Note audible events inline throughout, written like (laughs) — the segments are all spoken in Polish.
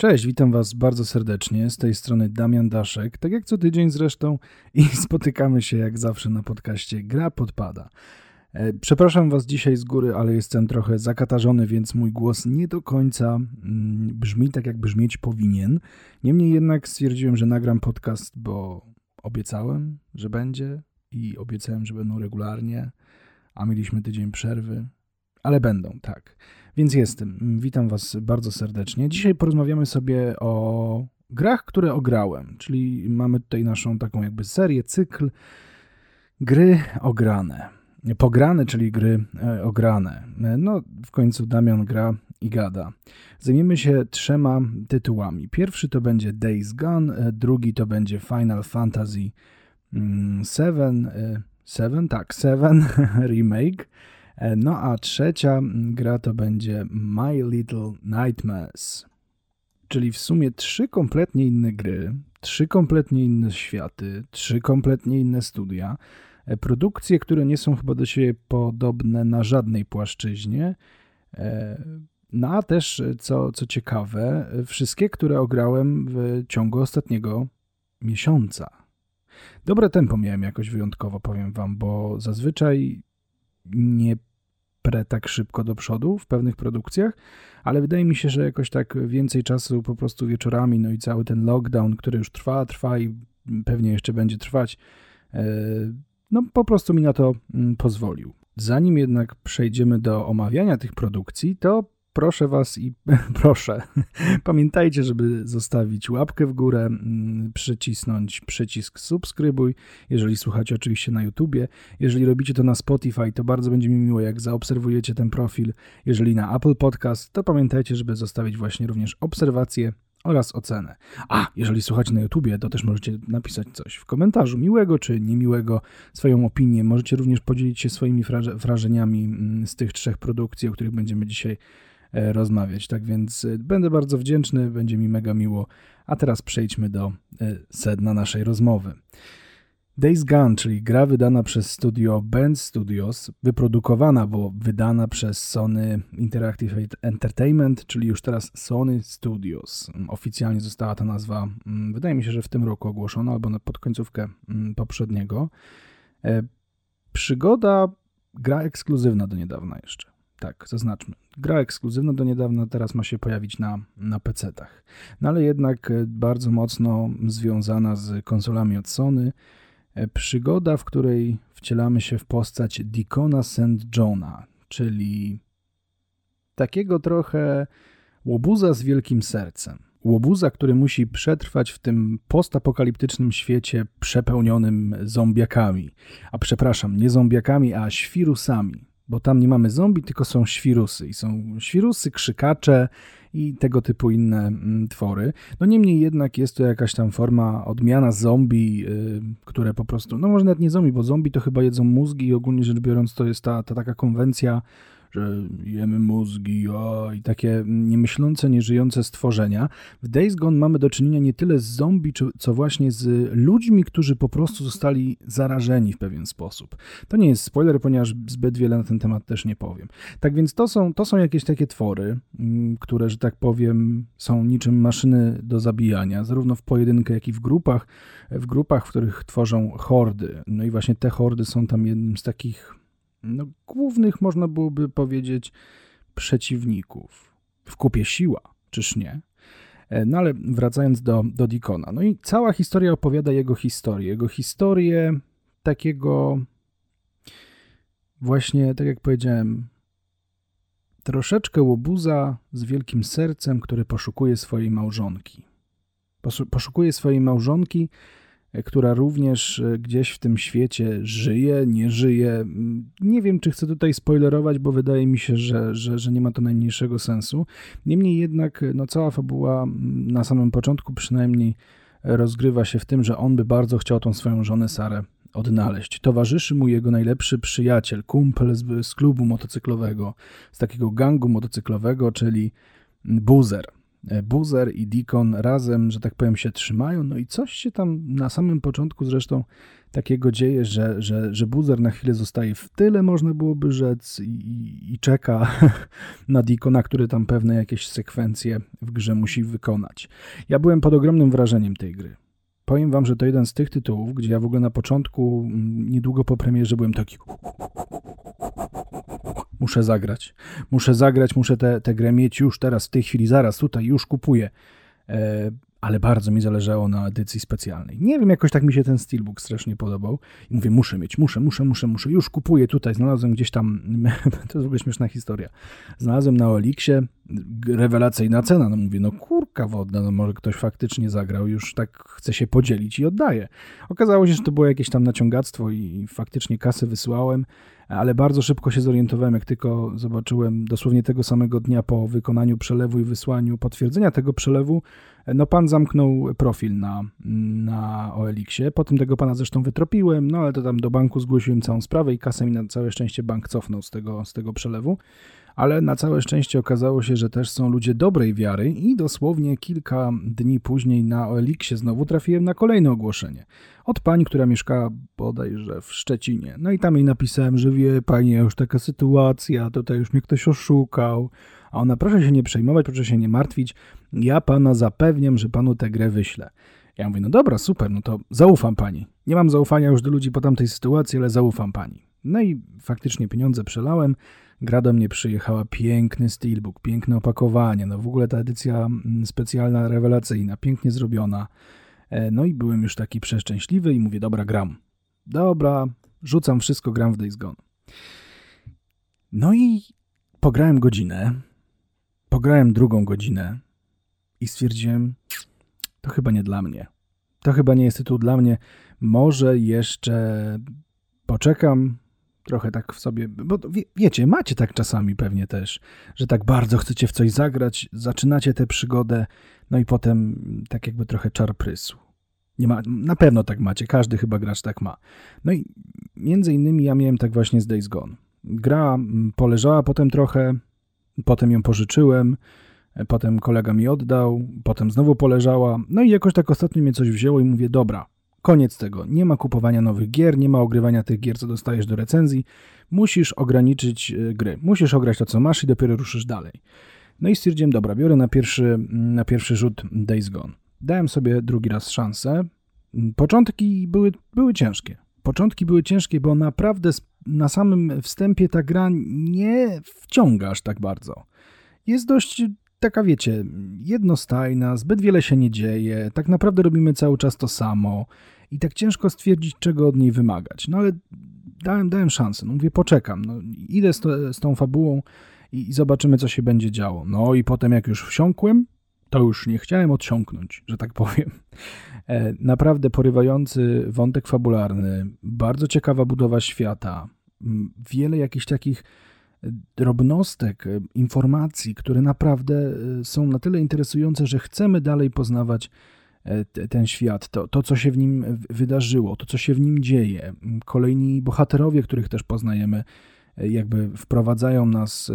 Cześć, witam Was bardzo serdecznie. Z tej strony Damian Daszek, tak jak co tydzień zresztą, (laughs) i spotykamy się jak zawsze na podcaście Gra Podpada. E, przepraszam Was dzisiaj z góry, ale jestem trochę zakatarzony, więc mój głos nie do końca mm, brzmi tak, jak brzmieć powinien. Niemniej jednak stwierdziłem, że nagram podcast, bo obiecałem, że będzie i obiecałem, że będą regularnie, a mieliśmy tydzień przerwy, ale będą, tak. Więc jestem. Witam Was bardzo serdecznie. Dzisiaj porozmawiamy sobie o grach, które ograłem, czyli mamy tutaj naszą taką jakby serię, cykl gry ograne. Pograne, czyli gry e, ograne. No, w końcu Damian gra i gada. Zajmiemy się trzema tytułami. Pierwszy to będzie Days Gone, e, drugi to będzie Final Fantasy VII, 7, e, tak, 7 (laughs) Remake, no a trzecia gra to będzie My Little Nightmares. Czyli w sumie trzy kompletnie inne gry, trzy kompletnie inne światy, trzy kompletnie inne studia, e, produkcje, które nie są chyba do siebie podobne na żadnej płaszczyźnie. E, no a też, co, co ciekawe, wszystkie, które ograłem w ciągu ostatniego miesiąca. Dobre tempo miałem jakoś wyjątkowo, powiem wam, bo zazwyczaj nie pre tak szybko do przodu w pewnych produkcjach, ale wydaje mi się, że jakoś tak więcej czasu po prostu wieczorami, no i cały ten lockdown, który już trwa, trwa i pewnie jeszcze będzie trwać, e, no po prostu mi na to mm, pozwolił. Zanim jednak przejdziemy do omawiania tych produkcji, to proszę Was i (laughs) proszę, pamiętajcie, żeby zostawić łapkę w górę, mm, przycisnąć przycisk subskrybuj, jeżeli słuchacie oczywiście na YouTubie. Jeżeli robicie to na Spotify, to bardzo będzie mi miło, jak zaobserwujecie ten profil. Jeżeli na Apple Podcast, to pamiętajcie, żeby zostawić właśnie również obserwacje oraz ocenę. A, jeżeli słuchacie na YouTubie, to też możecie napisać coś w komentarzu, miłego czy niemiłego, swoją opinię. Możecie również podzielić się swoimi wrażeniami mm, z tych trzech produkcji, o których będziemy dzisiaj rozmawiać. Tak więc e, będę bardzo wdzięczny, będzie mi mega miło. A teraz przejdźmy do e, sedna naszej rozmowy. Days Gone, czyli gra wydana przez studio Band Studios, wyprodukowana, bo wydana przez Sony Interactive Entertainment, czyli już teraz Sony Studios. Oficjalnie została ta nazwa, mm, wydaje mi się, że w tym roku ogłoszona, albo pod końcówkę mm, poprzedniego. Przygoda, gra ekskluzywna do niedawna jeszcze. Tak, zaznaczmy. Gra ekskluzywna do niedawna teraz ma się pojawić na, na PC-tach. No ale jednak e, bardzo mocno związana z konsolami od Sony. E, przygoda, w której wcielamy się w postać Deacona St. Johna, czyli takiego trochę łobuza z wielkim sercem. Łobuza, który musi przetrwać w tym postapokaliptycznym świecie przepełnionym zombiakami. A przepraszam, nie zombiakami, a świrusami bo tam nie mamy zombie, tylko są świrusy. I są świrusy, krzykacze i tego typu inne mm, twory. No niemniej jednak jest to jakaś tam forma, odmiana zombie, yy, które po prostu, no może nawet nie zombie, bo zombie to chyba jedzą mózgi i ogólnie rzecz biorąc to jest ta, ta taka konwencja że jemy mózgi o, i takie niemyślące, nieżyjące stworzenia. W Days Gone mamy do czynienia nie tyle z zombie, co właśnie z ludźmi, którzy po prostu zostali zarażeni w pewien sposób. To nie jest spoiler, ponieważ zbyt wiele na ten temat też nie powiem. Tak więc to są, to są jakieś takie twory, mm, które, że tak powiem, są niczym maszyny do zabijania, zarówno w pojedynkę, jak i w grupach, w grupach, w których tworzą hordy. No i właśnie te hordy są tam jednym z takich no, głównych, można byłoby powiedzieć, przeciwników. W kupie siła, czyż nie? E, no ale wracając do, do Dikona. No i cała historia opowiada jego historię. Jego historię takiego właśnie, tak jak powiedziałem, troszeczkę łobuza z wielkim sercem, który poszukuje swojej małżonki. Poszukuje swojej małżonki, która również e, gdzieś w tym świecie żyje, nie żyje. Nie wiem, czy chcę tutaj spoilerować, bo wydaje mi się, że, że, że nie ma to najmniejszego sensu. Niemniej jednak no, cała fabuła na samym początku przynajmniej rozgrywa się w tym, że on by bardzo chciał tą swoją żonę Sarę odnaleźć. Towarzyszy mu jego najlepszy przyjaciel, kumpel z, z klubu motocyklowego, z takiego gangu motocyklowego, czyli Buzer. E, Buzer i Deacon razem, że tak powiem, się trzymają. No i coś się tam na samym początku zresztą takiego dzieje, że, że, że buzer na chwilę zostaje w tyle, można byłoby rzec, i, i czeka (laughs) na Dikona, który tam pewne jakieś sekwencje w grze musi wykonać. Ja byłem pod ogromnym wrażeniem tej gry. Powiem wam, że to jeden z tych tytułów, gdzie ja w ogóle na początku, mm, niedługo po premierze byłem taki muszę zagrać. Muszę zagrać, muszę tę grę mieć już teraz, w tej chwili, zaraz, tutaj, już kupuję. E, ale bardzo mi zależało na edycji specjalnej. Nie wiem, jakoś tak mi się ten steelbook strasznie podobał. I mówię, muszę mieć, muszę, muszę, muszę, muszę. Już kupuję tutaj, znalazłem gdzieś tam, (laughs) to jest w ogóle śmieszna historia. Znalazłem na Oliksie rewelacyjna cena. No mówię, no kurka wodna, no może ktoś faktycznie zagrał, już tak chce się podzielić i oddaje. Okazało się, że to było jakieś tam naciągactwo i faktycznie kasę wysłałem ale bardzo szybko się zorientowałem, jak tylko zobaczyłem dosłownie tego samego dnia po wykonaniu przelewu i wysłaniu potwierdzenia tego przelewu, no pan zamknął profil na, na OLX-ie. Potem tego pana zresztą wytropiłem, no ale to tam do banku zgłosiłem całą sprawę i kasę mi na całe szczęście bank cofnął z tego, z tego przelewu ale na całe szczęście okazało się, że też są ludzie dobrej wiary i dosłownie kilka dni później na OLX-ie znowu trafiłem na kolejne ogłoszenie. Od pani, która mieszkała bodajże w Szczecinie. No i tam jej napisałem, że wie pani, już taka sytuacja, tutaj już mnie ktoś oszukał. A ona, proszę się nie przejmować, proszę się nie martwić, ja pana zapewniam, że panu tę grę wyślę. Ja mówię, no dobra, super, no to zaufam pani. Nie mam zaufania już do ludzi po tamtej sytuacji, ale zaufam pani. No i faktycznie pieniądze przelałem, gra do mnie przyjechała, piękny steelbook, piękne opakowanie, no w ogóle ta edycja mm, specjalna, rewelacyjna, pięknie zrobiona. E, no i byłem już taki przeszczęśliwy i mówię, dobra, gram. Dobra, rzucam wszystko, gram w Days Gone. No i pograłem godzinę, pograłem drugą godzinę i stwierdziłem, to chyba nie dla mnie. To chyba nie jest tytuł dla mnie. Może jeszcze poczekam, trochę tak w sobie, bo wie, wiecie, macie tak czasami pewnie też, że tak bardzo chcecie w coś zagrać, zaczynacie tę przygodę, no i potem tak jakby trochę czar prysł. Nie ma, na pewno tak macie, każdy chyba gracz tak ma. No i między innymi ja miałem tak właśnie z Days Gone. Gra mm, poleżała potem trochę, potem ją pożyczyłem, potem kolega mi oddał, potem znowu poleżała, no i jakoś tak ostatnio mnie coś wzięło i mówię, dobra, Koniec tego. Nie ma kupowania nowych gier, nie ma ogrywania tych gier, co dostajesz do recenzji. Musisz ograniczyć e, gry. Musisz ograć to, co masz i dopiero ruszysz dalej. No i stwierdziłem, dobra, biorę na pierwszy, na pierwszy rzut Days Gone. Dałem sobie drugi raz szansę. Początki były, były ciężkie. Początki były ciężkie, bo naprawdę na samym wstępie ta gra nie wciąga aż tak bardzo. Jest dość taka, wiecie, jednostajna, zbyt wiele się nie dzieje, tak naprawdę robimy cały czas to samo i tak ciężko stwierdzić, czego od niej wymagać. No ale dałem, dałem szansę, no mówię, poczekam, no, idę z, to, z tą fabułą i, i zobaczymy, co się będzie działo. No i potem, jak już wsiąkłem, to już nie chciałem odsiąknąć, że tak powiem. E, naprawdę porywający wątek fabularny, bardzo ciekawa budowa świata, wiele jakichś takich drobnostek, e, informacji, które naprawdę e, są na tyle interesujące, że chcemy dalej poznawać e, ten świat, to, to, co się w nim wydarzyło, to, co się w nim dzieje. Kolejni bohaterowie, których też poznajemy, jakby wprowadzają nas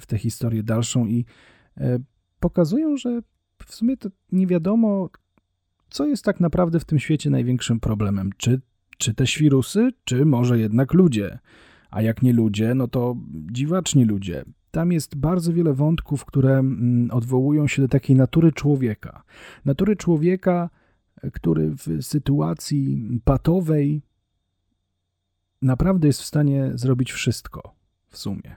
w tę historię dalszą i pokazują, że w sumie to nie wiadomo, co jest tak naprawdę w tym świecie największym problemem. Czy, czy te świrusy, czy może jednak ludzie a jak nie ludzie, no to dziwaczni ludzie. Tam jest bardzo wiele wątków, które mm, odwołują się do takiej natury człowieka. Natury człowieka, który w sytuacji patowej naprawdę jest w stanie zrobić wszystko w sumie.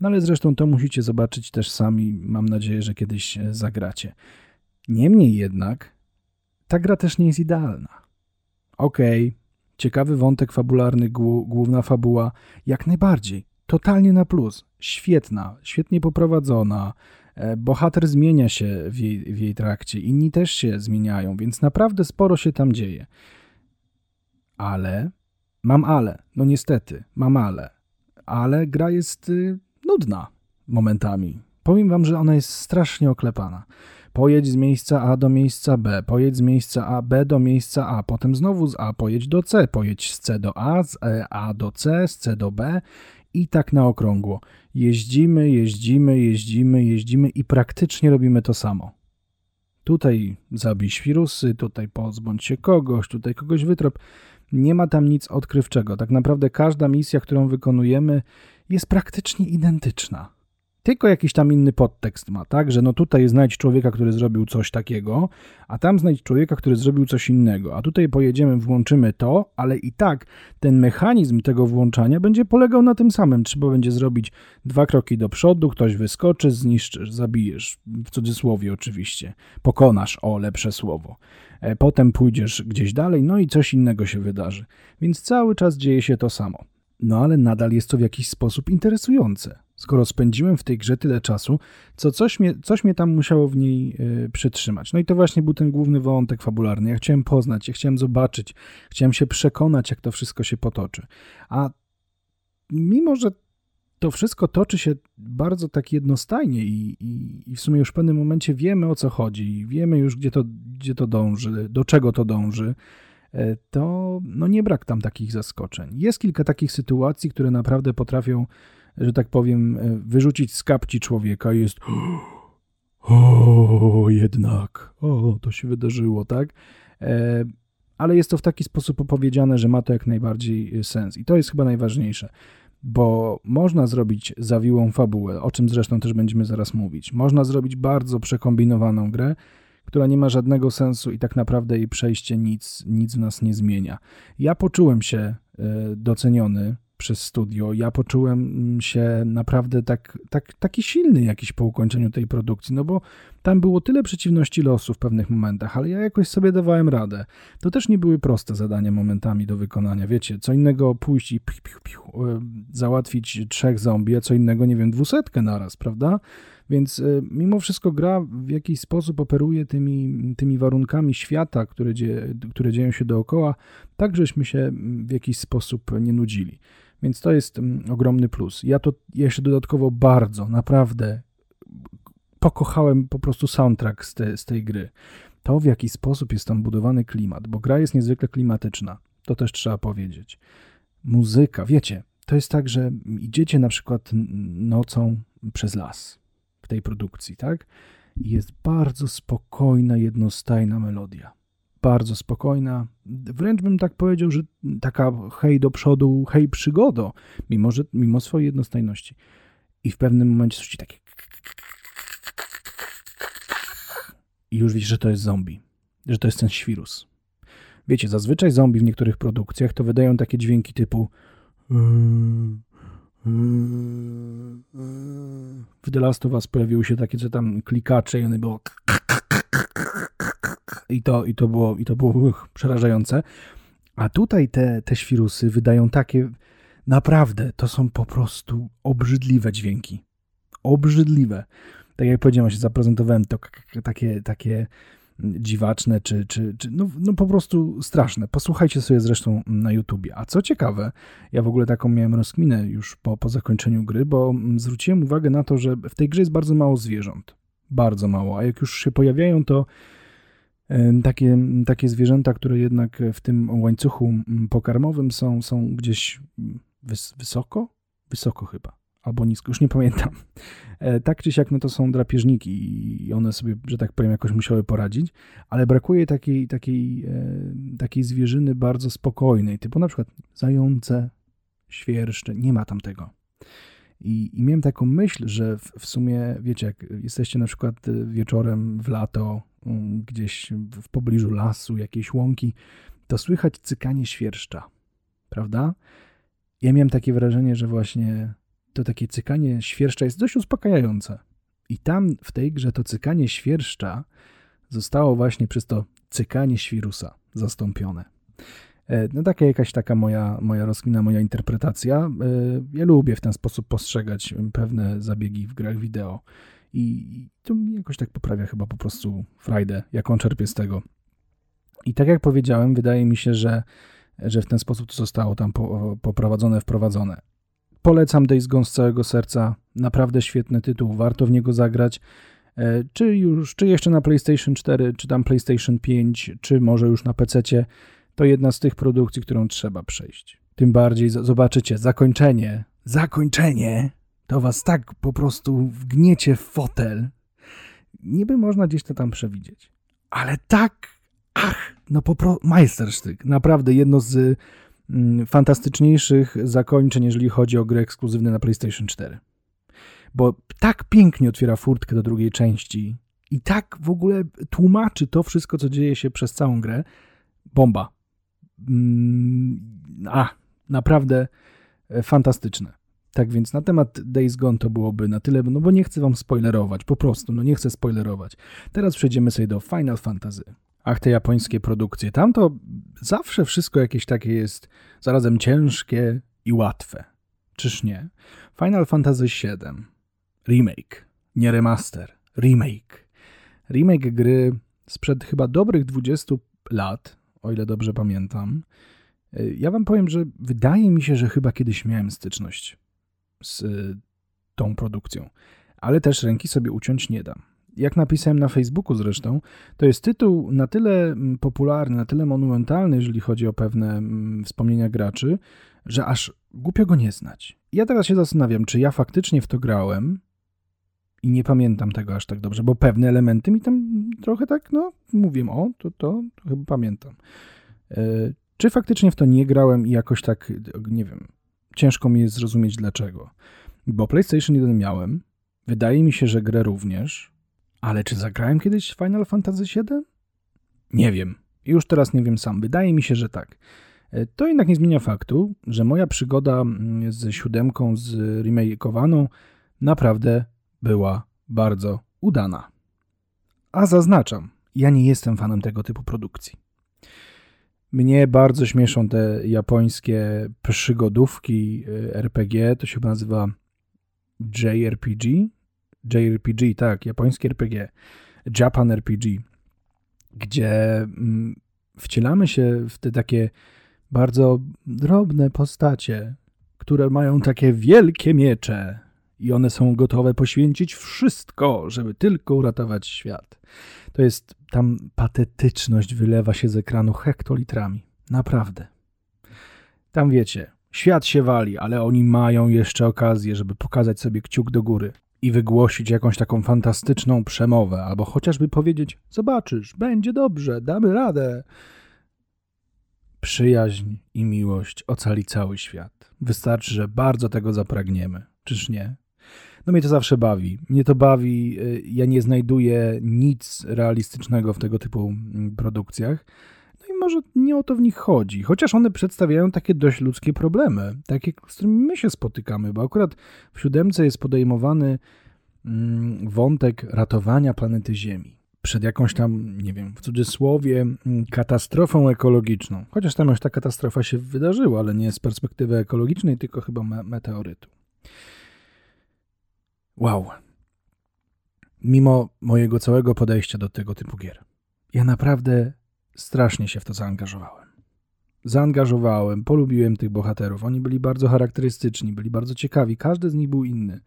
No ale zresztą to musicie zobaczyć też sami. Mam nadzieję, że kiedyś zagracie. Niemniej jednak, ta gra też nie jest idealna. Okej, okay, Ciekawy wątek fabularny, główna fabuła, jak najbardziej. Totalnie na plus. Świetna, świetnie poprowadzona. E, bohater zmienia się w jej, w jej trakcie, inni też się zmieniają, więc naprawdę sporo się tam dzieje. Ale, mam ale, no niestety, mam ale. Ale gra jest y, nudna momentami. Powiem wam, że ona jest strasznie oklepana pojedź z miejsca A do miejsca B, pojedź z miejsca A, B do miejsca A, potem znowu z A pojedź do C, pojedź z C do A, z e, A do C, z C do B i tak na okrągło. Jeździmy, jeździmy, jeździmy, jeździmy i praktycznie robimy to samo. Tutaj zabij wirusy, tutaj pozbądź się kogoś, tutaj kogoś wytrop. Nie ma tam nic odkrywczego. Tak naprawdę każda misja, którą wykonujemy, jest praktycznie identyczna tylko jakiś tam inny podtekst ma, tak? Że no tutaj znajdź człowieka, który zrobił coś takiego, a tam znajdź człowieka, który zrobił coś innego, a tutaj pojedziemy, włączymy to, ale i tak ten mechanizm tego włączania będzie polegał na tym samym. Trzeba będzie zrobić dwa kroki do przodu, ktoś wyskoczy, zniszczysz, zabijesz, w cudzysłowie oczywiście, pokonasz, o lepsze słowo. E, potem pójdziesz gdzieś dalej, no i coś innego się wydarzy. Więc cały czas dzieje się to samo. No ale nadal jest to w jakiś sposób interesujące skoro spędziłem w tej grze tyle czasu, co coś mnie, coś mnie tam musiało w niej y, przytrzymać. No i to właśnie był ten główny wątek fabularny. Ja chciałem poznać, ja chciałem zobaczyć, chciałem się przekonać, jak to wszystko się potoczy. A mimo, że to wszystko toczy się bardzo tak jednostajnie i, i, i, w sumie już w pewnym momencie wiemy o co chodzi, wiemy już gdzie to, gdzie to dąży, do czego to dąży, e, to no nie brak tam takich zaskoczeń. Jest kilka takich sytuacji, które naprawdę potrafią że tak powiem, e, wyrzucić z kapci człowieka jest (gasps) o, jednak, o, to się wydarzyło, tak? E, ale jest to w taki sposób opowiedziane, że ma to jak najbardziej e, sens. I to jest chyba najważniejsze, bo można zrobić zawiłą fabułę, o czym zresztą też będziemy zaraz mówić. Można zrobić bardzo przekombinowaną grę, która nie ma żadnego sensu i tak naprawdę jej przejście nic, nic w nas nie zmienia. Ja poczułem się doceniony przez studio. Ja poczułem się naprawdę tak, tak, taki silny jakiś po ukończeniu tej produkcji, no bo tam było tyle przeciwności losu w pewnych momentach, ale ja jakoś sobie dawałem radę. To też nie były proste zadania momentami do wykonania. Wiecie, co innego pójść i piu, piu, piu, załatwić trzech zombie, a co innego, nie wiem, dwusetkę naraz, prawda? Więc e, mimo wszystko gra w jakiś sposób operuje tymi, tymi warunkami świata, które, dzie, które dzieją się dookoła, tak żeśmy się w jakiś sposób nie nudzili. Więc to jest mm, ogromny plus. Ja to jeszcze dodatkowo bardzo, naprawdę pokochałem po prostu soundtrack z, te, z tej gry. To, w jaki sposób jest tam budowany klimat, bo gra jest niezwykle klimatyczna. To też trzeba powiedzieć. Muzyka, wiecie, to jest tak, że idziecie na przykład nocą przez las w tej produkcji, tak? I jest bardzo spokojna, jednostajna melodia bardzo spokojna. Wręcz bym tak powiedział, że taka hej do przodu, hej przygodo, mimo, że, mimo swojej jednostajności. I w pewnym momencie słyszy takie i już widzisz, że to jest zombie, że to jest ten świrus. Wiecie, zazwyczaj zombie w niektórych produkcjach to wydają takie dźwięki typu w The Last of Us pojawiły się takie, co tam klikacze i one było i to, i to było, i to było przerażające. A tutaj te, te świrusy wydają takie, naprawdę, to są po prostu obrzydliwe dźwięki. Obrzydliwe. Tak jak powiedziałem, się zaprezentowałem to takie, takie dziwaczne, czy, czy, czy no, no po prostu straszne. Posłuchajcie sobie zresztą na YouTubie. A co ciekawe, ja w ogóle taką miałem rozkminę już po, po zakończeniu gry, bo zwróciłem uwagę na to, że w tej grze jest bardzo mało zwierząt. Bardzo mało. A jak już się pojawiają, to takie, takie zwierzęta, które jednak w tym łańcuchu pokarmowym są, są gdzieś wys wysoko? Wysoko chyba, albo nisko, już nie pamiętam. E, tak czy siak, no to są drapieżniki i one sobie, że tak powiem, jakoś musiały poradzić, ale brakuje takiej, takiej, e, takiej zwierzyny bardzo spokojnej, typu na przykład zające, świerszcze, nie ma tam tego. I, I, miałem taką myśl, że w, w, sumie, wiecie, jak jesteście na przykład wieczorem w lato Mm, gdzieś w pobliżu lasu, jakiejś łąki, to słychać cykanie świerszcza, prawda? Ja miałem takie wrażenie, że właśnie to takie cykanie świerszcza jest dość uspokajające. I tam w tej grze to cykanie świerszcza zostało właśnie przez to cykanie świrusa zastąpione. E, no taka jakaś taka moja, moja rozkmina, moja interpretacja. E, ja lubię w ten sposób postrzegać pewne zabiegi w grach wideo i to mi jakoś tak poprawia chyba po prostu frajdę, jaką czerpię z tego. I tak jak powiedziałem, wydaje mi się, że, że w ten sposób to zostało tam po, poprowadzone, wprowadzone. Polecam Days Gone z całego serca. Naprawdę świetny tytuł, warto w niego zagrać. E, czy już, czy jeszcze na PlayStation 4, czy tam PlayStation 5, czy może już na PC, to jedna z tych produkcji, którą trzeba przejść. Tym bardziej zobaczycie zakończenie, zakończenie to was tak po prostu wgniecie w fotel niby można gdzieś to tam przewidzieć. Ale tak, ach, no po prostu majstersztyk. Naprawdę jedno z fantastyczniejszych zakończeń, jeżeli chodzi o gry ekskluzywne na PlayStation 4. Bo tak pięknie otwiera furtkę do drugiej części i tak w ogóle tłumaczy to wszystko, co dzieje się przez całą grę. Bomba. Mm, a, naprawdę e, fantastyczne. Tak więc na temat Days Gone to byłoby na tyle, no bo nie chcę wam spoilerować, po prostu, no nie chcę spoilerować. Teraz przejdziemy sobie do Final Fantasy. Ach, te japońskie produkcje. Tam to zawsze wszystko jakieś takie jest zarazem ciężkie i łatwe. Czyż nie? Final Fantasy VII. Remake. Nie remaster. Remake. Remake gry sprzed chyba dobrych 20 lat, o ile dobrze pamiętam. Ja wam powiem, że wydaje mi się, że chyba kiedyś miałem styczność z y, tą produkcją, ale też ręki sobie uciąć nie dam. Jak napisałem na Facebooku zresztą, to jest tytuł na tyle mm, popularny, na tyle monumentalny, jeżeli chodzi o pewne mm, wspomnienia graczy, że aż głupio go nie znać. Ja teraz się zastanawiam, czy ja faktycznie w to grałem i nie pamiętam tego aż tak dobrze, bo pewne elementy mi tam trochę tak, no, mówię, o, to, to, to chyba pamiętam. E, czy faktycznie w to nie grałem i jakoś tak, nie wiem, ciężko mi jest zrozumieć dlaczego. Bo PlayStation 1 miałem, wydaje mi się, że grę również, ale czy zagrałem kiedyś Final Fantasy VII? Nie wiem. Już teraz nie wiem sam. Wydaje mi się, że tak. E, to jednak nie zmienia faktu, że moja przygoda mm, z siódemką, z remakeowaną, naprawdę była bardzo udana. A zaznaczam, ja nie jestem fanem tego typu produkcji. Mnie bardzo śmieszą te japońskie przygodówki y, RPG, to się nazywa JRPG. JRPG, tak, japońskie RPG. Japan RPG, gdzie mm, wcielamy się w te takie bardzo drobne postacie, które mają takie wielkie miecze i one są gotowe poświęcić wszystko, żeby tylko uratować świat. To jest tam patetyczność wylewa się z ekranu hektolitrami. Naprawdę. Tam wiecie, świat się wali, ale oni mają jeszcze okazję, żeby pokazać sobie kciuk do góry i wygłosić jakąś taką fantastyczną przemowę, albo chociażby powiedzieć: Zobaczysz, będzie dobrze, damy radę. Przyjaźń i miłość ocali cały świat. Wystarczy, że bardzo tego zapragniemy. Czyż nie? No mnie to zawsze bawi. Mnie to bawi. Y, ja nie znajduję nic realistycznego w tego typu mm, produkcjach. Może nie o to w nich chodzi. Chociaż one przedstawiają takie dość ludzkie problemy, takie, z którymi my się spotykamy, bo akurat w siódemce jest podejmowany mm, wątek ratowania planety Ziemi przed jakąś tam, nie wiem, w cudzysłowie, mm, katastrofą ekologiczną. Chociaż tam już ta katastrofa się wydarzyła, ale nie z perspektywy ekologicznej, tylko chyba meteorytu. Wow. Mimo mojego całego podejścia do tego typu gier, ja naprawdę strasznie się w to zaangażowałem. Zaangażowałem, polubiłem tych bohaterów. Oni byli bardzo charakterystyczni, byli bardzo ciekawi. Każdy z nich był inny.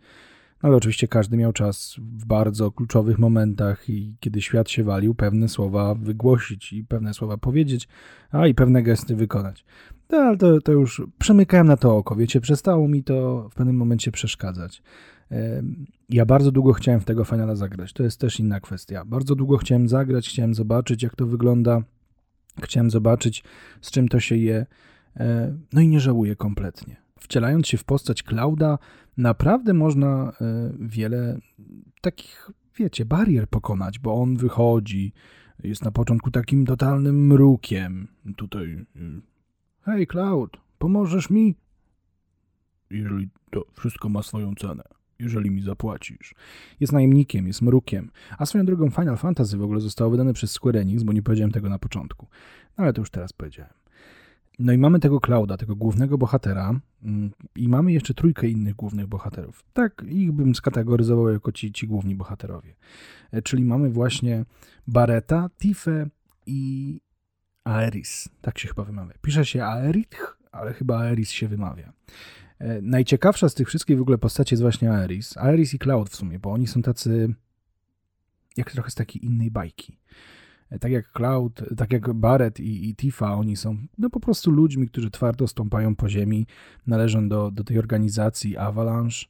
No ale oczywiście każdy miał czas w bardzo kluczowych momentach i kiedy świat się walił, pewne słowa wygłosić i pewne słowa powiedzieć, a i pewne gesty wykonać. No, ale to, to już przemykałem na to oko, wiecie, przestało mi to w pewnym momencie przeszkadzać. Ja bardzo długo chciałem w tego finala zagrać. To jest też inna kwestia. Bardzo długo chciałem zagrać, chciałem zobaczyć, jak to wygląda. Chciałem zobaczyć, z czym to się je. E, no i nie żałuję kompletnie. Wcielając się w postać Klauda, naprawdę można e, wiele takich, wiecie, barier pokonać, bo on wychodzi, jest na początku takim totalnym mrukiem. Tutaj, y, hej Cloud, pomożesz mi? Jeżeli to wszystko ma swoją cenę jeżeli mi zapłacisz. Jest najemnikiem, jest mrukiem. A swoją drogą Final Fantasy w ogóle zostało wydane przez Square Enix, bo nie powiedziałem tego na początku. No ale to już teraz powiedziałem. No i mamy tego Clouda, tego głównego bohatera mm, i mamy jeszcze trójkę innych głównych bohaterów. Tak, ich bym skategoryzował jako ci, ci główni bohaterowie. E, czyli mamy właśnie Bareta, Tifę i Aeris. Tak się chyba wymawia. Pisze się Aerith, ale chyba Aeris się wymawia. E, najciekawsza z tych wszystkich w ogóle postaci jest właśnie Aeris. Aeris i Cloud w sumie, bo oni są tacy jak trochę z takiej innej bajki. E, tak jak Cloud, tak jak Barret i, i Tifa, oni są no po prostu ludźmi, którzy twardo stąpają po ziemi, należą do, do tej organizacji Avalanche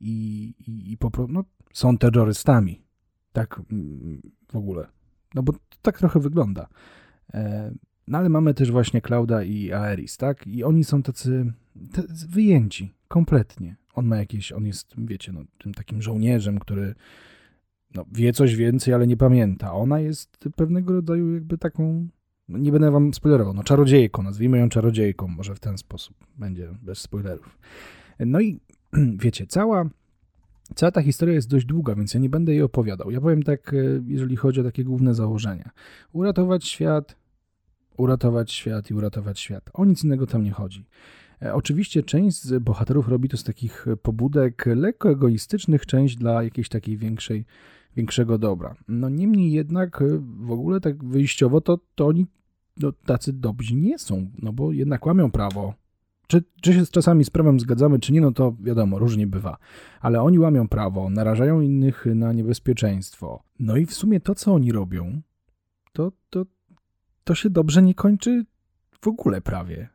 i, i, i po, no, są terrorystami. Tak mm, w ogóle. No bo tak trochę wygląda. E, no ale mamy też właśnie Klauda i Aeris, tak? I oni są tacy wyjęci kompletnie. On ma jakieś, on jest, wiecie, no, tym takim żołnierzem, który no, wie coś więcej, ale nie pamięta. Ona jest pewnego rodzaju jakby taką, no, nie będę wam spoilerował, no czarodziejką, nazwijmy ją czarodziejką, może w ten sposób będzie, bez spoilerów. No i (clears throat) wiecie, cała, cała ta historia jest dość długa, więc ja nie będę jej opowiadał. Ja powiem tak, e, jeżeli chodzi o takie główne założenia. Uratować świat, uratować świat i uratować świat. O nic innego tam nie chodzi. E, oczywiście część z bohaterów robi to z takich pobudek lekko egoistycznych, część dla jakiejś takiej większej, większego dobra. No niemniej jednak e, w ogóle tak wyjściowo to, to oni no, tacy dobrzy nie są, no bo jednak łamią prawo. Czy, czy się z czasami z prawem zgadzamy, czy nie, no to wiadomo, różnie bywa. Ale oni łamią prawo, narażają innych na niebezpieczeństwo. No i w sumie to, co oni robią, to, to, to się dobrze nie kończy w ogóle prawie.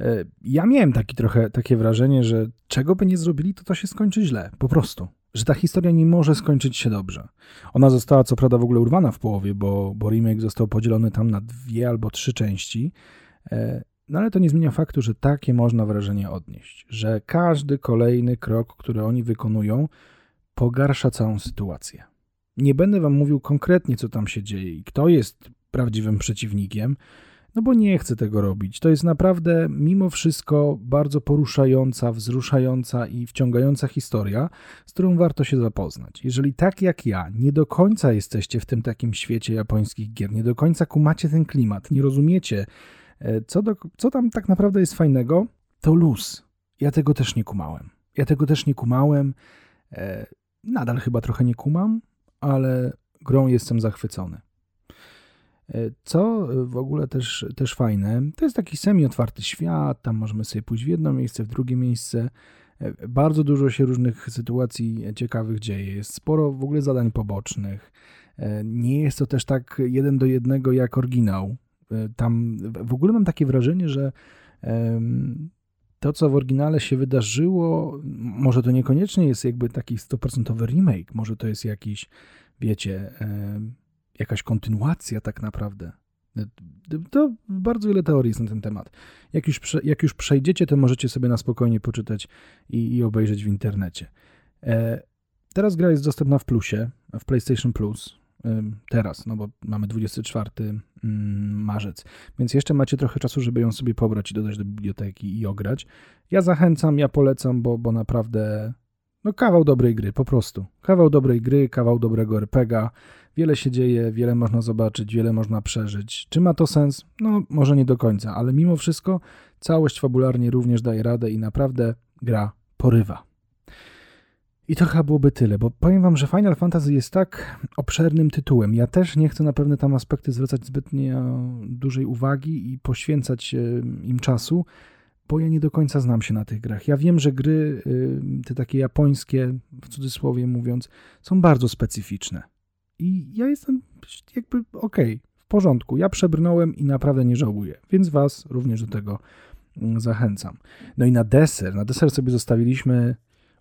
E, ja miałem taki trochę takie wrażenie, że czego by nie zrobili, to to się skończy źle, po prostu. Że ta historia nie może skończyć się dobrze. Ona została co prawda w ogóle urwana w połowie, bo, bo remake został podzielony tam na dwie albo trzy części. E, no ale to nie zmienia faktu, że takie można wrażenie odnieść, że każdy kolejny krok, który oni wykonują, pogarsza całą sytuację. Nie będę wam mówił konkretnie, co tam się dzieje i kto jest prawdziwym przeciwnikiem, no bo nie chcę tego robić. To jest naprawdę, mimo wszystko, bardzo poruszająca, wzruszająca i wciągająca historia, z którą warto się zapoznać. Jeżeli tak jak ja, nie do końca jesteście w tym takim świecie japońskich gier, nie do końca kumacie ten klimat, nie rozumiecie, e, co, do, co tam tak naprawdę jest fajnego, to luz. Ja tego też nie kumałem. Ja tego też nie kumałem. E, nadal chyba trochę nie kumam, ale grą jestem zachwycony. E, co w ogóle też, też fajne, to jest taki semi-otwarty świat, tam możemy sobie pójść w jedno miejsce, w drugie miejsce. E, bardzo dużo się różnych sytuacji ciekawych dzieje, jest sporo w ogóle zadań pobocznych. E, nie jest to też tak jeden do jednego jak oryginał. Tam w ogóle mam takie wrażenie, że to, co w oryginale się wydarzyło, może to niekoniecznie jest jakby taki 100% remake, może to jest jakiś, wiecie, jakaś kontynuacja tak naprawdę. To bardzo wiele teorii jest na ten temat. Jak już, jak już przejdziecie, to możecie sobie na spokojnie poczytać i, i obejrzeć w internecie. E, teraz gra jest dostępna w plusie, w PlayStation Plus. E, teraz, no bo mamy 24 mm, marzec, więc jeszcze macie trochę czasu, żeby ją sobie pobrać i dodać do biblioteki i ograć. Ja zachęcam, ja polecam, bo, bo naprawdę no kawał dobrej gry, po prostu. Kawał dobrej gry, kawał dobrego RPGa. Wiele się dzieje, wiele można zobaczyć, wiele można przeżyć. Czy ma to sens? No, może nie do końca, ale mimo wszystko całość fabularnie również daje radę i naprawdę gra porywa. I to chyba byłoby tyle, bo powiem wam, że Final Fantasy jest tak obszernym tytułem. Ja też nie chcę na pewne tam aspekty zwracać zbytnio dużej uwagi i poświęcać im czasu, bo ja nie do końca znam się na tych grach. Ja wiem, że gry, te takie japońskie, w cudzysłowie mówiąc, są bardzo specyficzne. I ja jestem jakby okej, okay, w porządku. Ja przebrnąłem i naprawdę nie żałuję, więc Was również do tego mm, zachęcam. No i na deser, na deser sobie zostawiliśmy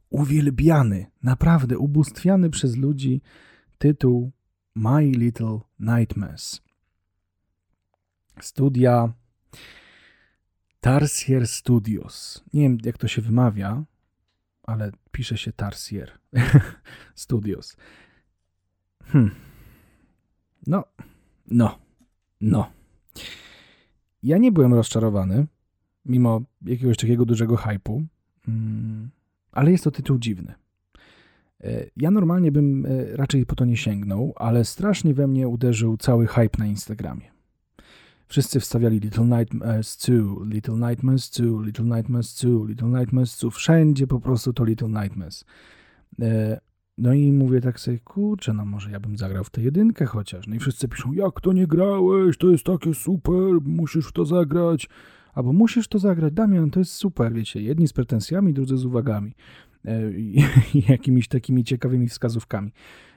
uwielbiany, naprawdę ubóstwiany przez ludzi tytuł My Little Nightmares. Studia Tarsier Studios. Nie wiem, jak to się wymawia, ale pisze się Tarsier (laughs) Studios. Hmm. No, no, no. Ja nie byłem rozczarowany, mimo jakiegoś takiego dużego hypu, mm, ale jest to tytuł dziwny. E, ja normalnie bym e, raczej po to nie sięgnął, ale strasznie we mnie uderzył cały hype na Instagramie. Wszyscy wstawiali Little Nightmares 2, Little Nightmares 2, Little Nightmares 2, Little Nightmares 2. Wszędzie po prostu to Little Nightmares. E, no i mówię tak sobie, kurczę, no może ja bym zagrał w tę jedynkę chociaż. No i wszyscy piszą, jak to nie grałeś, to jest takie super, musisz w to zagrać. Albo musisz to zagrać, Damian, to jest super, wiecie, jedni z pretensjami, drudzy z uwagami e, i, (laughs) jakimiś takimi ciekawymi wskazówkami.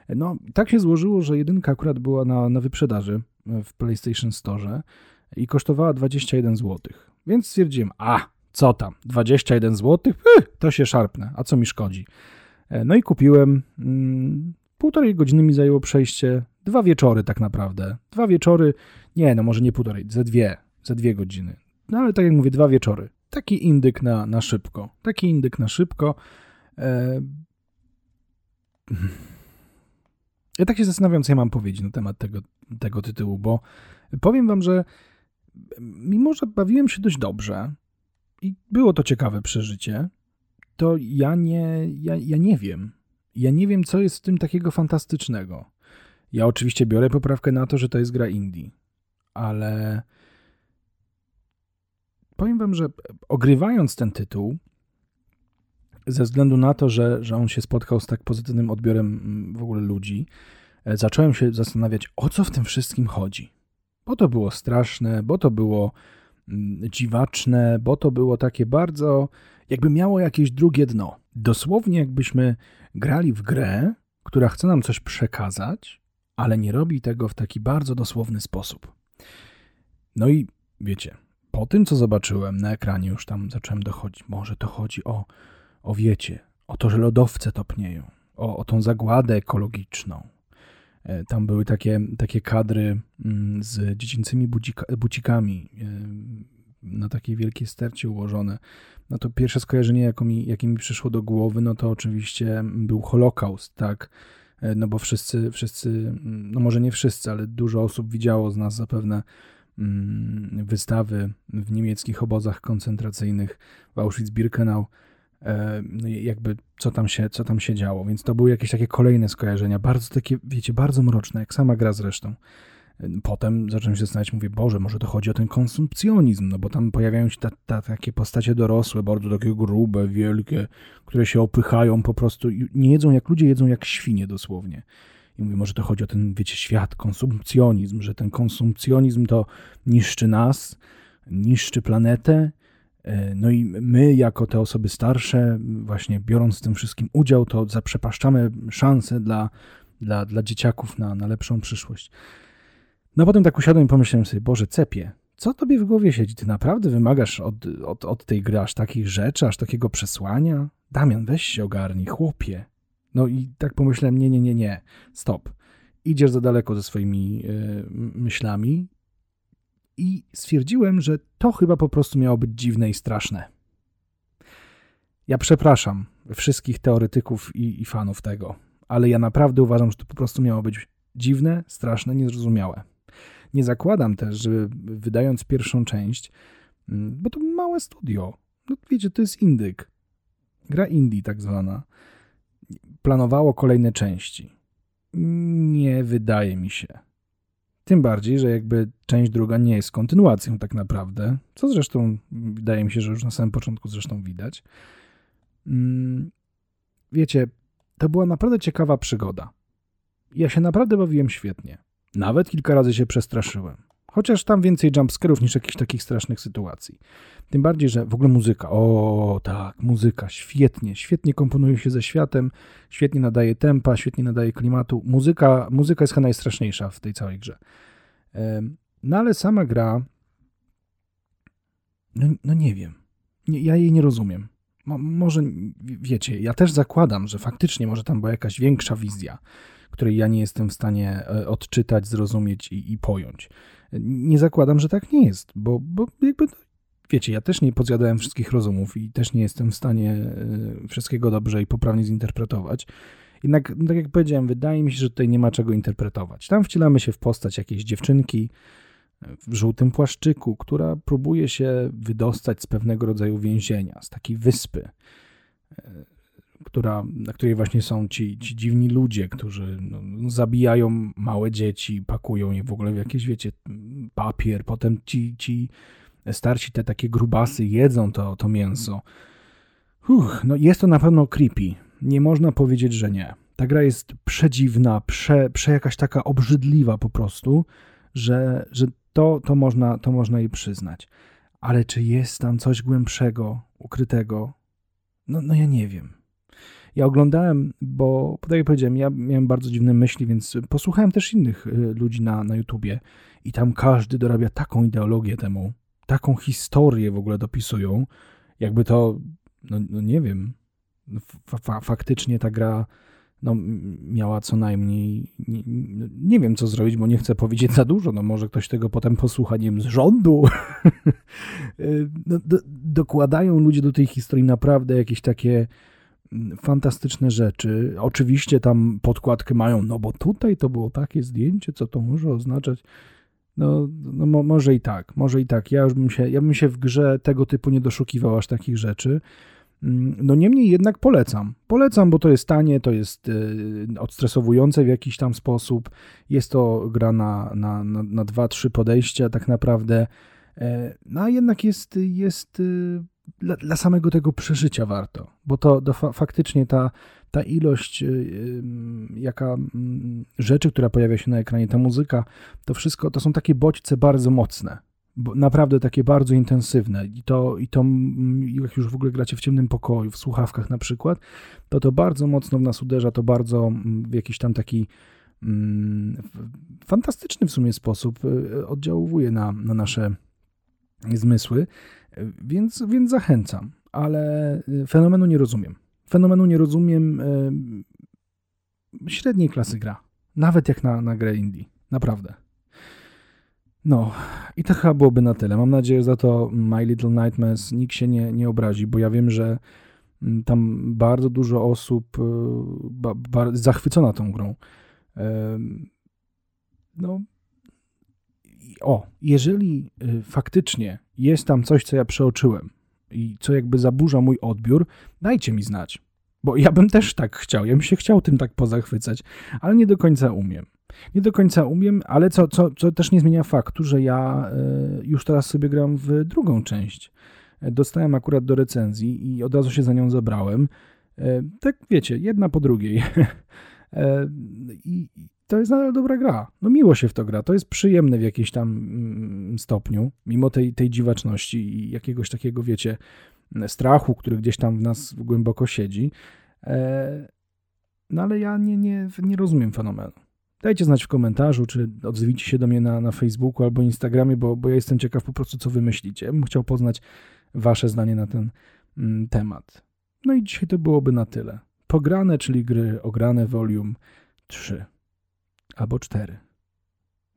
No, tak się złożyło, że jedynka akurat była na, na wyprzedaży w PlayStation Store i kosztowała 21 zł. Więc stwierdziłem, a co tam, 21 zł? to się szarpnę, a co mi szkodzi? E, no i kupiłem. Mm, Półtorej godziny mi zajęło przejście, dwa wieczory tak naprawdę. Dwa wieczory, nie, no może nie półtorej, ze dwie, ze dwie godziny. No ale tak jak mówię, dwa wieczory. Taki indyk na, na szybko. Taki indyk na szybko. E... Ja tak się zastanawiam, co ja mam powiedzieć na temat tego, tego tytułu, bo powiem wam, że mimo, że bawiłem się dość dobrze i było to ciekawe przeżycie, to ja nie, ja, ja nie wiem. Ja nie wiem, co jest w tym takiego fantastycznego. Ja oczywiście biorę poprawkę na to, że to jest gra indie, ale powiem wam, że ogrywając ten tytuł, ze względu na to, że, że on się spotkał z tak pozytywnym odbiorem mm, w ogóle ludzi, e, zacząłem się zastanawiać, o co w tym wszystkim chodzi. Bo to było straszne, bo to było mm, dziwaczne, bo to było takie bardzo, jakby miało jakieś drugie dno. Dosłownie jakbyśmy grali w grę, która chce nam coś przekazać, ale nie robi tego w taki bardzo dosłowny sposób. No i wiecie, po tym co zobaczyłem na ekranie, już tam zacząłem dochodzić. Może to chodzi o, o wiecie, o to, że lodowce topnieją, o, o tą zagładę ekologiczną. E, tam były takie, takie kadry mm, z dziecięcymi bucika, bucikami e, na takiej wielkiej stercie ułożone. No to pierwsze skojarzenie, jakie mi, jakie mi przyszło do głowy, no to oczywiście był Holokaust, tak? E, no bo wszyscy, wszyscy, mm, no może nie wszyscy, ale dużo osób widziało z nas zapewne mm, wystawy w niemieckich obozach koncentracyjnych w Auschwitz-Birkenau, jakby co tam, się, co tam się działo. Więc to były jakieś takie kolejne skojarzenia, bardzo takie, wiecie, bardzo mroczne, jak sama gra zresztą. Potem zacząłem się zastanawiać, mówię, Boże, może to chodzi o ten konsumpcjonizm, no bo tam pojawiają się ta, ta, takie postacie dorosłe, bardzo takie grube, wielkie, które się opychają po prostu, nie jedzą jak ludzie, jedzą jak świnie dosłownie. I mówię, może to chodzi o ten, wiecie, świat, konsumpcjonizm, że ten konsumpcjonizm to niszczy nas, niszczy planetę, e, no i my, jako te osoby starsze, właśnie biorąc w tym wszystkim udział, to zaprzepaszczamy szansę dla, dla, dla dzieciaków na, na lepszą przyszłość. No potem tak usiadłem i pomyślałem sobie, Boże, cepie, co tobie w głowie siedzi? Ty naprawdę wymagasz od, od, od tej gry aż takich rzeczy, aż takiego przesłania? Damian, weź się ogarnij, chłopie. No i tak pomyślałem, nie, nie, nie, nie, stop. Idziesz za daleko ze swoimi yy, myślami i stwierdziłem, że to chyba po prostu miało być dziwne i straszne. Ja przepraszam wszystkich teoretyków i, i fanów tego, ale ja naprawdę uważam, że to po prostu miało być dziwne, straszne, niezrozumiałe. Nie zakładam też, że wydając pierwszą część, mm, bo to małe studio, no wiecie, to jest indyk, gra indie tak zwana, planowało kolejne części. Nie wydaje mi się. Tym bardziej, że jakby część druga nie jest kontynuacją tak naprawdę, co zresztą wydaje mi się, że już na samym początku zresztą widać. Mm, wiecie, to była naprawdę ciekawa przygoda. Ja się naprawdę bawiłem świetnie. Nawet kilka razy się przestraszyłem. Chociaż tam więcej jumpscarów niż jakichś takich strasznych sytuacji. Tym bardziej, że w ogóle muzyka. O, tak, muzyka. Świetnie. Świetnie komponuje się ze światem. Świetnie nadaje tempa, świetnie nadaje klimatu. Muzyka, muzyka jest chyba najstraszniejsza w tej całej grze. No ale sama gra. No, no nie wiem. Nie, ja jej nie rozumiem. Mo, może, wiecie, ja też zakładam, że faktycznie może tam była jakaś większa wizja której ja nie jestem w stanie e, odczytać, zrozumieć i, i pojąć. Nie zakładam, że tak nie jest, bo, bo jakby, no, wiecie, ja też nie podzjadałem wszystkich rozumów i też nie jestem w stanie e, wszystkiego dobrze i poprawnie zinterpretować. Jednak, no, tak jak powiedziałem, wydaje mi się, że tutaj nie ma czego interpretować. Tam wcielamy się w postać jakiejś dziewczynki e, w żółtym płaszczyku, która próbuje się wydostać z pewnego rodzaju więzienia, z takiej wyspy która, na której właśnie są ci, ci dziwni ludzie, którzy no, zabijają małe dzieci, pakują je w ogóle w jakieś, wiecie, papier, potem ci, ci starsi, te takie grubasy jedzą to, to mięso. Uch, no jest to na pewno creepy. Nie można powiedzieć, że nie. Ta gra jest przedziwna, prze, prze jakaś taka obrzydliwa po prostu, że, że to, to, można, to można jej przyznać. Ale czy jest tam coś głębszego, ukrytego? No, no ja nie wiem. Ja oglądałem, bo tak jak powiedziałem, ja miałem bardzo dziwne myśli, więc posłuchałem też innych y, ludzi na, na YouTubie i tam każdy dorabia taką ideologię temu, taką historię w ogóle dopisują, jakby to, no, no nie wiem, fa faktycznie ta gra no, miała co najmniej, nie, nie, wiem co zrobić, bo nie chcę powiedzieć za dużo, no może ktoś tego potem posłucha, nie wiem, z rządu. (laughs) no, do, dokładają ludzie do tej historii naprawdę jakieś takie fantastyczne rzeczy. Oczywiście tam podkładkę mają, no bo tutaj to było takie zdjęcie, co to może oznaczać. No, no mo, może i tak, może i tak. Ja już bym się, ja bym się w grze tego typu nie doszukiwał aż takich rzeczy. Mm, no niemniej jednak polecam. Polecam, bo to jest tanie, to jest y, odstresowujące w jakiś tam sposób. Jest to gra na, na, na, na dwa, trzy podejścia tak naprawdę. E, no a jednak jest, jest y, dla, dla samego tego przeżycia warto, bo to, to fa faktycznie ta, ta ilość y, jaka mm, rzeczy, która pojawia się na ekranie, ta muzyka, to wszystko to są takie bodźce bardzo mocne naprawdę takie bardzo intensywne i to, i to jak już w ogóle gracie w ciemnym pokoju, w słuchawkach na przykład, to to bardzo mocno w nas uderza, to bardzo w jakiś tam taki mm, fantastyczny w sumie sposób y, oddziałuje na, na nasze zmysły, więc, więc zachęcam, ale y, fenomenu nie rozumiem. Fenomenu nie rozumiem y, średniej klasy gra, nawet jak na, na grę indie, naprawdę. No, i to chyba byłoby na tyle. Mam nadzieję, że za to My Little Nightmares nikt się nie, nie obrazi, bo ja wiem, że mm, tam bardzo dużo osób y, ba, ba, zachwycona tą grą. No, o, jeżeli y, faktycznie jest tam coś, co ja przeoczyłem i co jakby zaburza mój odbiór, dajcie mi znać. Bo ja bym też tak chciał, ja bym się chciał tym tak pozachwycać, ale nie do końca umiem. Nie do końca umiem, ale co, co, co też nie zmienia faktu, że ja e, już teraz sobie gram w drugą część. Dostałem akurat do recenzji i od razu się za nią zabrałem. E, tak wiecie, jedna po drugiej. (laughs) I to jest nadal dobra gra. No miło się w to gra. To jest przyjemne w jakimś tam mm, stopniu, mimo tej, tej dziwaczności i jakiegoś takiego, wiecie, strachu, który gdzieś tam w nas głęboko siedzi. No ale ja nie, nie, nie rozumiem fenomenu. Dajcie znać w komentarzu, czy odzwijcie się do mnie na, na Facebooku albo Instagramie, bo, bo ja jestem ciekaw po prostu, co wy myślicie. Bym chciał poznać wasze zdanie na ten mm, temat. No i dzisiaj to byłoby na tyle. Pograne, czyli gry ograne volume 3 albo 4.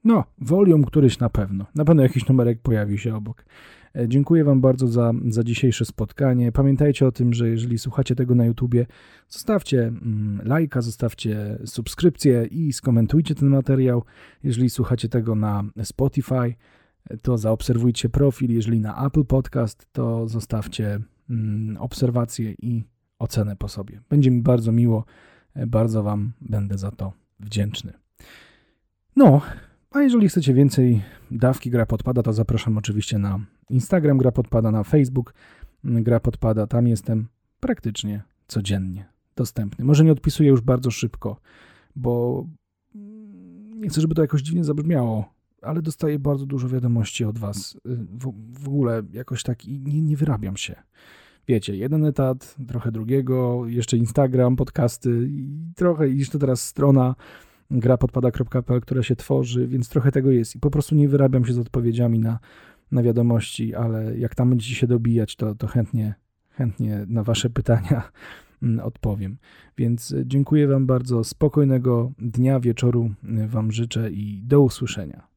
No, volume któryś na pewno. Na pewno jakiś numerek pojawi się obok. E, dziękuję Wam bardzo za, za dzisiejsze spotkanie. Pamiętajcie o tym, że jeżeli słuchacie tego na YouTubie, zostawcie mm, lajka, zostawcie subskrypcję i skomentujcie ten materiał. Jeżeli słuchacie tego na Spotify, to zaobserwujcie profil. Jeżeli na Apple Podcast, to zostawcie mm, obserwację i ocenę po sobie. Będzie mi bardzo miło. E, bardzo Wam będę za to wdzięczny. No, a jeżeli chcecie więcej dawki Gra Podpada, to zapraszam oczywiście na Instagram Gra Podpada, na Facebook Gra Podpada. Tam jestem praktycznie codziennie dostępny. Może nie odpisuję już bardzo szybko, bo nie chcę, żeby to jakoś dziwnie zabrzmiało, ale dostaję bardzo dużo wiadomości od Was. W, w ogóle jakoś tak i nie, nie wyrabiam się. Wiecie, jeden etat, trochę drugiego, jeszcze Instagram, podcasty i trochę, i to teraz strona grapodpada.pl, która się tworzy, więc trochę tego jest. I po prostu nie wyrabiam się z odpowiedziami na, na wiadomości, ale jak tam będziecie się dobijać, to, to chętnie, chętnie na Wasze pytania mm, odpowiem. Więc dziękuję Wam bardzo. Spokojnego dnia, wieczoru Wam życzę i do usłyszenia.